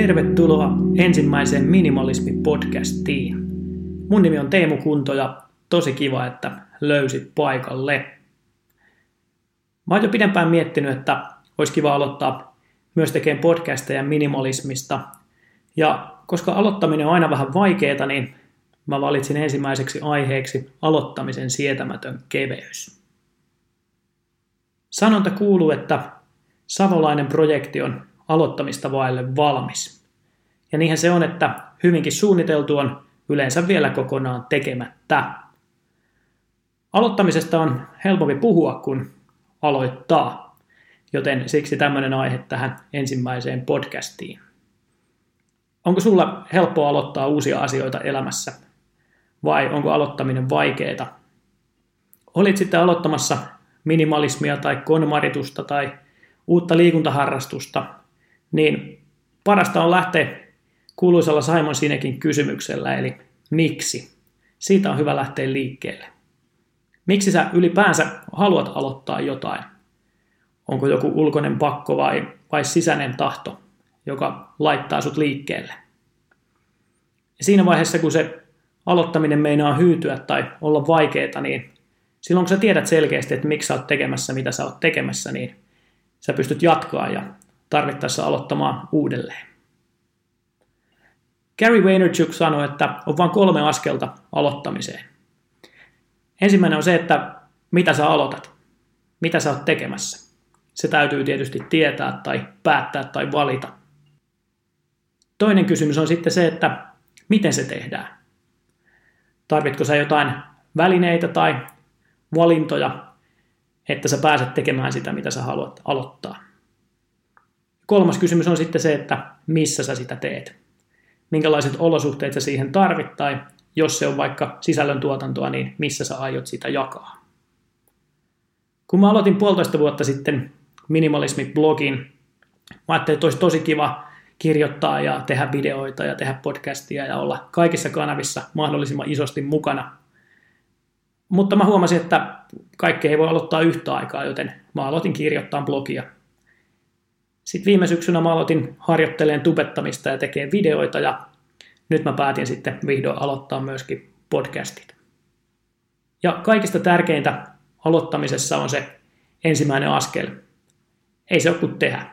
Tervetuloa ensimmäiseen minimalismi-podcastiin. Mun nimi on Teemu Kunto ja tosi kiva, että löysit paikalle. Mä oon jo pidempään miettinyt, että olisi kiva aloittaa myös tekemään podcasteja minimalismista. Ja koska aloittaminen on aina vähän vaikeaa, niin mä valitsin ensimmäiseksi aiheeksi aloittamisen sietämätön keveys. Sanonta kuuluu, että savolainen projekti on aloittamista vaille valmis. Ja niinhän se on, että hyvinkin suunniteltu on yleensä vielä kokonaan tekemättä. Aloittamisesta on helpompi puhua kuin aloittaa, joten siksi tämmöinen aihe tähän ensimmäiseen podcastiin. Onko sulla helppoa aloittaa uusia asioita elämässä vai onko aloittaminen vaikeaa? Olit sitten aloittamassa minimalismia tai konmaritusta tai uutta liikuntaharrastusta, niin parasta on lähteä kuuluisella Simon Sinekin kysymyksellä, eli miksi? Siitä on hyvä lähteä liikkeelle. Miksi sä ylipäänsä haluat aloittaa jotain? Onko joku ulkoinen pakko vai, vai sisäinen tahto, joka laittaa sut liikkeelle? Ja siinä vaiheessa, kun se aloittaminen meinaa hyytyä tai olla vaikeaa, niin silloin kun sä tiedät selkeästi, että miksi sä oot tekemässä, mitä sä oot tekemässä, niin sä pystyt jatkaa ja tarvittaessa aloittamaan uudelleen. Gary Vaynerchuk sanoi, että on vain kolme askelta aloittamiseen. Ensimmäinen on se, että mitä sä aloitat, mitä sä oot tekemässä. Se täytyy tietysti tietää tai päättää tai valita. Toinen kysymys on sitten se, että miten se tehdään. Tarvitko sä jotain välineitä tai valintoja, että sä pääset tekemään sitä, mitä sä haluat aloittaa. Kolmas kysymys on sitten se, että missä sä sitä teet. Minkälaiset olosuhteet sä siihen tarvit, tai jos se on vaikka sisällöntuotantoa, niin missä sä aiot sitä jakaa. Kun mä aloitin puolitoista vuotta sitten minimalismi-blogin, mä ajattelin, että olisi tosi kiva kirjoittaa ja tehdä videoita ja tehdä podcastia ja olla kaikissa kanavissa mahdollisimman isosti mukana. Mutta mä huomasin, että kaikki ei voi aloittaa yhtä aikaa, joten mä aloitin kirjoittaa blogia sitten viime syksynä mä aloitin harjoitteleen tubettamista ja tekee videoita ja nyt mä päätin sitten vihdoin aloittaa myöskin podcastit. Ja kaikista tärkeintä aloittamisessa on se ensimmäinen askel. Ei se ole kuin tehdä.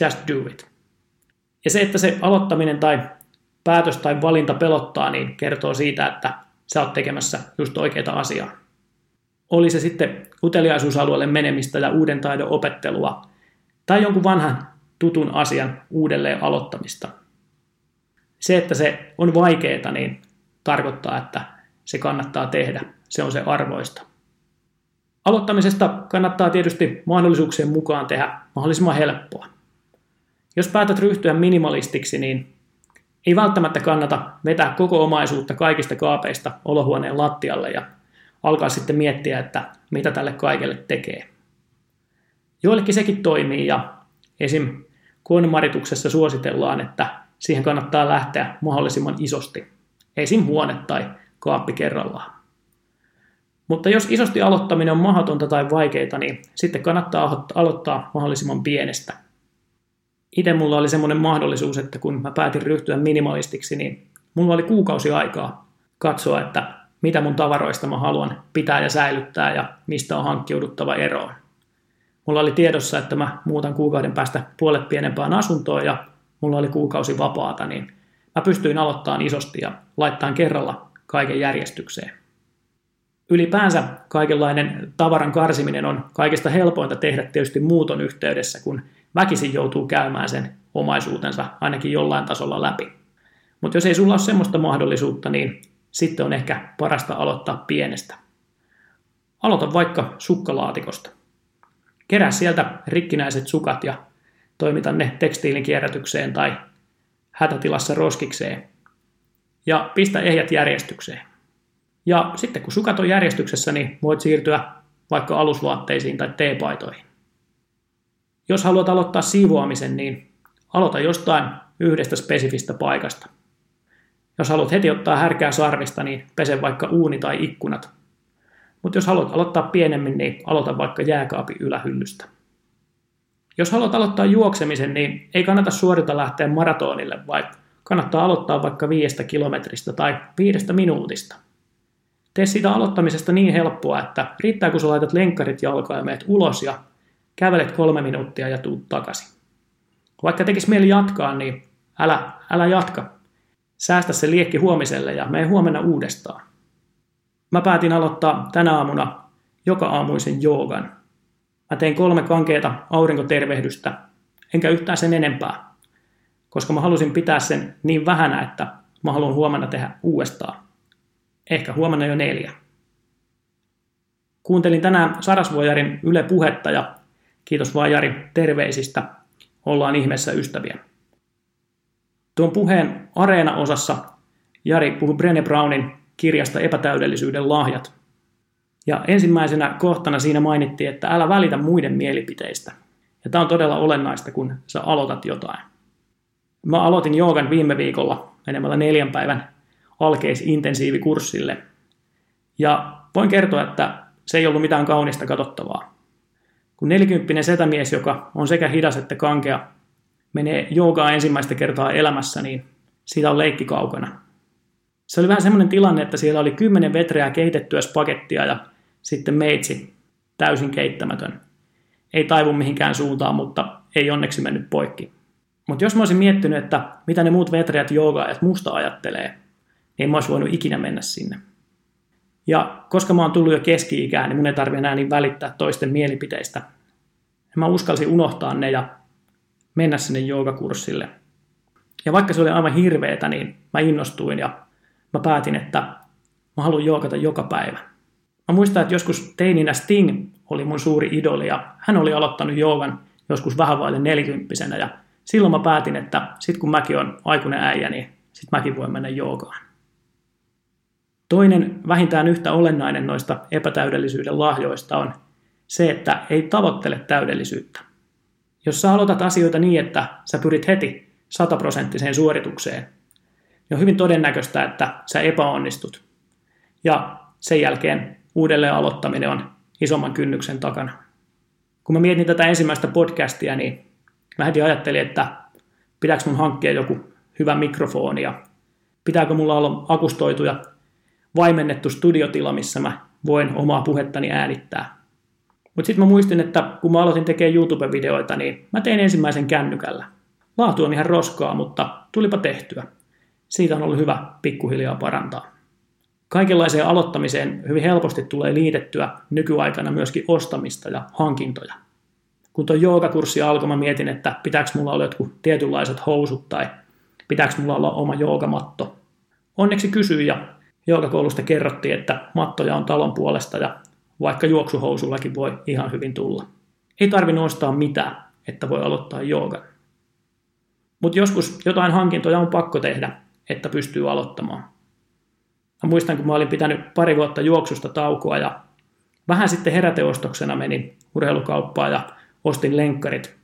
Just do it. Ja se, että se aloittaminen tai päätös tai valinta pelottaa, niin kertoo siitä, että sä oot tekemässä just oikeita asiaa. Oli se sitten uteliaisuusalueelle menemistä ja uuden taidon opettelua, tai jonkun vanhan tutun asian uudelleen aloittamista. Se, että se on vaikeaa, niin tarkoittaa, että se kannattaa tehdä. Se on se arvoista. Aloittamisesta kannattaa tietysti mahdollisuuksien mukaan tehdä mahdollisimman helppoa. Jos päätät ryhtyä minimalistiksi, niin ei välttämättä kannata vetää koko omaisuutta kaikista kaapeista olohuoneen lattialle ja alkaa sitten miettiä, että mitä tälle kaikelle tekee. Joillekin sekin toimii ja esim. kuonemarituksessa suositellaan, että siihen kannattaa lähteä mahdollisimman isosti, esim. huone tai kaappi kerrallaan. Mutta jos isosti aloittaminen on mahdotonta tai vaikeita, niin sitten kannattaa aloittaa mahdollisimman pienestä. Itse mulla oli semmoinen mahdollisuus, että kun mä päätin ryhtyä minimalistiksi, niin mulla oli kuukausi aikaa katsoa, että mitä mun tavaroista mä haluan pitää ja säilyttää ja mistä on hankkiuduttava eroon. Mulla oli tiedossa, että mä muutan kuukauden päästä puolet pienempään asuntoon ja mulla oli kuukausi vapaata, niin mä pystyin aloittamaan isosti ja laittamaan kerralla kaiken järjestykseen. Ylipäänsä kaikenlainen tavaran karsiminen on kaikista helpointa tehdä tietysti muuton yhteydessä, kun väkisin joutuu käymään sen omaisuutensa ainakin jollain tasolla läpi. Mutta jos ei sulla ole semmoista mahdollisuutta, niin sitten on ehkä parasta aloittaa pienestä. Aloita vaikka sukkalaatikosta. Kerää sieltä rikkinäiset sukat ja toimita ne tekstiilin kierrätykseen tai hätätilassa roskikseen. Ja pistä ehjät järjestykseen. Ja sitten kun sukat on järjestyksessä, niin voit siirtyä vaikka alusvaatteisiin tai teepaitoihin. Jos haluat aloittaa siivoamisen, niin aloita jostain yhdestä spesifistä paikasta. Jos haluat heti ottaa härkää sarvista, niin pese vaikka uuni tai ikkunat mutta jos haluat aloittaa pienemmin, niin aloita vaikka jääkaapin ylähyllystä. Jos haluat aloittaa juoksemisen, niin ei kannata suorita lähteä maratonille, vai kannattaa aloittaa vaikka viidestä kilometristä tai viidestä minuutista. Tee siitä aloittamisesta niin helppoa, että riittää kun sä laitat lenkkarit jalkaan ja meet ulos ja kävelet kolme minuuttia ja tuut takaisin. Vaikka tekis mieli jatkaa, niin älä, älä jatka. Säästä se liekki huomiselle ja mene huomenna uudestaan. Mä päätin aloittaa tänä aamuna joka aamuisen joogan. Mä tein kolme kankeeta aurinkotervehdystä, enkä yhtään sen enempää, koska mä halusin pitää sen niin vähänä, että mä haluan huomenna tehdä uudestaan. Ehkä huomenna jo neljä. Kuuntelin tänään Sarasvuojarin Yle puhetta ja kiitos vaan Jari terveisistä. Ollaan ihmeessä ystäviä. Tuon puheen Areena-osassa Jari puhui Brené Brownin kirjasta Epätäydellisyyden lahjat. Ja ensimmäisenä kohtana siinä mainittiin, että älä välitä muiden mielipiteistä. Ja tämä on todella olennaista, kun sä aloitat jotain. Mä aloitin joogan viime viikolla menemällä neljän päivän alkeisintensiivikurssille. Ja voin kertoa, että se ei ollut mitään kaunista katsottavaa. Kun nelikymppinen setämies, joka on sekä hidas että kankea, menee joogaa ensimmäistä kertaa elämässä, niin siitä on leikki kaukana. Se oli vähän semmoinen tilanne, että siellä oli kymmenen vetreää keitettyä spagettia ja sitten meitsi, täysin keittämätön. Ei taivu mihinkään suuntaan, mutta ei onneksi mennyt poikki. Mutta jos mä olisin miettinyt, että mitä ne muut vetreät joogaajat musta ajattelee, niin mä olisi voinut ikinä mennä sinne. Ja koska mä oon tullut jo keski-ikään, niin mun ei tarvitse enää niin välittää toisten mielipiteistä. Mä uskalsin unohtaa ne ja mennä sinne joogakurssille. Ja vaikka se oli aivan hirveetä, niin mä innostuin ja mä päätin, että mä haluan joogata joka päivä. Mä muistan, että joskus teininä Sting oli mun suuri idoli ja hän oli aloittanut joogan joskus vähän vaille nelikymppisenä ja silloin mä päätin, että sit kun mäkin on aikuinen äijä, niin sit mäkin voin mennä joogaan. Toinen vähintään yhtä olennainen noista epätäydellisyyden lahjoista on se, että ei tavoittele täydellisyyttä. Jos sä aloitat asioita niin, että sä pyrit heti sataprosenttiseen suoritukseen, niin on hyvin todennäköistä, että sä epäonnistut. Ja sen jälkeen uudelleen aloittaminen on isomman kynnyksen takana. Kun mä mietin tätä ensimmäistä podcastia, niin mä heti ajattelin, että pitääkö mun hankkia joku hyvä mikrofoni ja pitääkö mulla olla akustoitu ja vaimennettu studiotila, missä mä voin omaa puhettani äänittää. Mutta sitten mä muistin, että kun mä aloitin tekemään YouTube-videoita, niin mä tein ensimmäisen kännykällä. Laatu on ihan roskaa, mutta tulipa tehtyä. Siitä on ollut hyvä pikkuhiljaa parantaa. Kaikenlaiseen aloittamiseen hyvin helposti tulee liitettyä nykyaikana myöskin ostamista ja hankintoja. Kun tuo joogakurssi alkoi, mä mietin, että pitääkö mulla olla jotkut tietynlaiset housut tai pitääkö mulla olla oma joogamatto. Onneksi kysyin ja joogakoulusta kerrottiin, että mattoja on talon puolesta ja vaikka juoksuhousullakin voi ihan hyvin tulla. Ei tarvinnut ostaa mitään, että voi aloittaa joogan. Mutta joskus jotain hankintoja on pakko tehdä, että pystyy aloittamaan. Mä muistan, kun mä olin pitänyt pari vuotta juoksusta taukoa ja vähän sitten heräteostoksena menin urheilukauppaan ja ostin lenkkarit.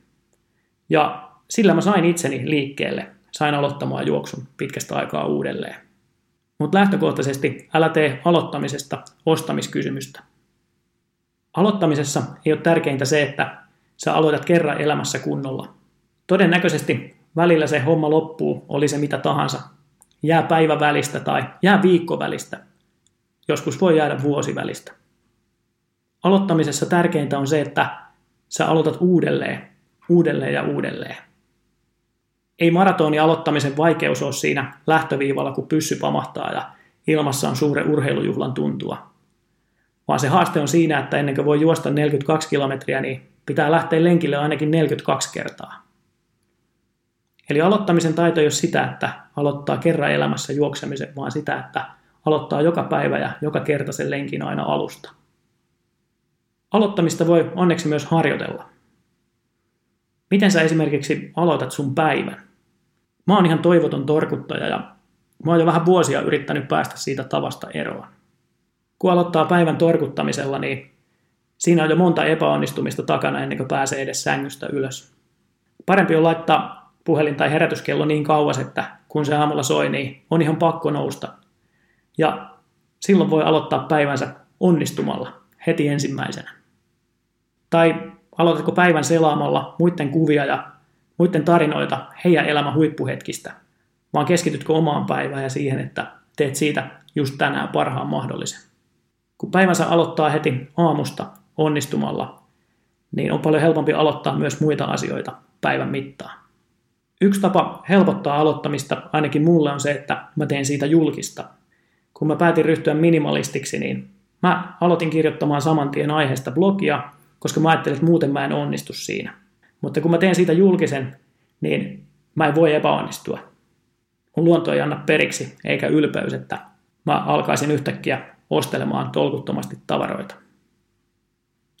Ja sillä mä sain itseni liikkeelle, sain aloittamaan juoksun pitkästä aikaa uudelleen. Mutta lähtökohtaisesti älä tee aloittamisesta ostamiskysymystä. Aloittamisessa ei ole tärkeintä se, että sä aloitat kerran elämässä kunnolla. Todennäköisesti välillä se homma loppuu, oli se mitä tahansa. Jää päivä välistä tai jää viikko välistä. Joskus voi jäädä vuosi välistä. Aloittamisessa tärkeintä on se, että sä aloitat uudelleen, uudelleen ja uudelleen. Ei maratonin aloittamisen vaikeus ole siinä lähtöviivalla, kun pyssy pamahtaa ja ilmassa on suuren urheilujuhlan tuntua vaan se haaste on siinä, että ennen kuin voi juosta 42 kilometriä, niin pitää lähteä lenkille ainakin 42 kertaa. Eli aloittamisen taito ei ole sitä, että aloittaa kerran elämässä juoksemisen, vaan sitä, että aloittaa joka päivä ja joka kerta sen lenkin aina alusta. Aloittamista voi onneksi myös harjoitella. Miten sä esimerkiksi aloitat sun päivän? Mä oon ihan toivoton torkuttaja ja mä oon jo vähän vuosia yrittänyt päästä siitä tavasta eroon kun aloittaa päivän torkuttamisella, niin siinä on jo monta epäonnistumista takana ennen kuin pääsee edes sängystä ylös. Parempi on laittaa puhelin tai herätyskello niin kauas, että kun se aamulla soi, niin on ihan pakko nousta. Ja silloin voi aloittaa päivänsä onnistumalla heti ensimmäisenä. Tai Aloitatko päivän selaamalla muiden kuvia ja muiden tarinoita heidän elämän huippuhetkistä, vaan keskitytkö omaan päivään ja siihen, että teet siitä just tänään parhaan mahdollisen. Kun päivänsä aloittaa heti aamusta onnistumalla, niin on paljon helpompi aloittaa myös muita asioita päivän mittaan. Yksi tapa helpottaa aloittamista ainakin mulle on se, että mä teen siitä julkista. Kun mä päätin ryhtyä minimalistiksi, niin mä aloitin kirjoittamaan saman tien aiheesta blogia, koska mä ajattelin, että muuten mä en onnistu siinä. Mutta kun mä teen siitä julkisen, niin mä en voi epäonnistua. Mun luonto ei anna periksi, eikä ylpeys, että mä alkaisin yhtäkkiä ostelemaan tolkuttomasti tavaroita.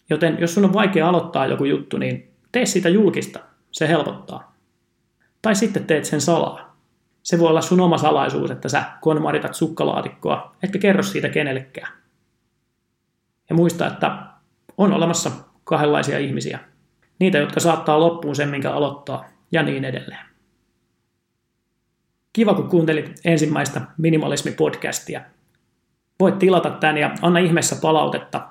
Joten jos sun on vaikea aloittaa joku juttu, niin tee sitä julkista. Se helpottaa. Tai sitten teet sen salaa. Se voi olla sun oma salaisuus, että sä konmaritat sukkalaatikkoa, etkä kerro siitä kenellekään. Ja muista, että on olemassa kahdenlaisia ihmisiä. Niitä, jotka saattaa loppuun sen, minkä aloittaa, ja niin edelleen. Kiva, kun kuuntelit ensimmäistä minimalismi-podcastia. Voit tilata tämän ja anna ihmeessä palautetta.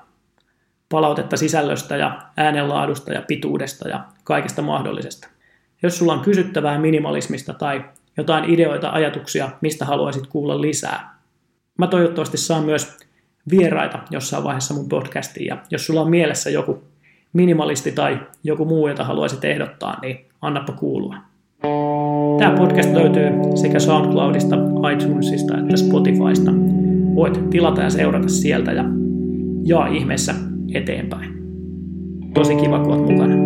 Palautetta sisällöstä ja äänenlaadusta ja pituudesta ja kaikesta mahdollisesta. Jos sulla on kysyttävää minimalismista tai jotain ideoita, ajatuksia, mistä haluaisit kuulla lisää. Mä toivottavasti saan myös vieraita jossain vaiheessa mun podcastiin, ja jos sulla on mielessä joku minimalisti tai joku muu, jota haluaisit ehdottaa, niin annappa kuulua. Tämä podcast löytyy sekä SoundCloudista, iTunesista että Spotifysta. Voit tilata ja seurata sieltä ja jaa ihmeessä eteenpäin. Tosi kiva, kun olet mukana.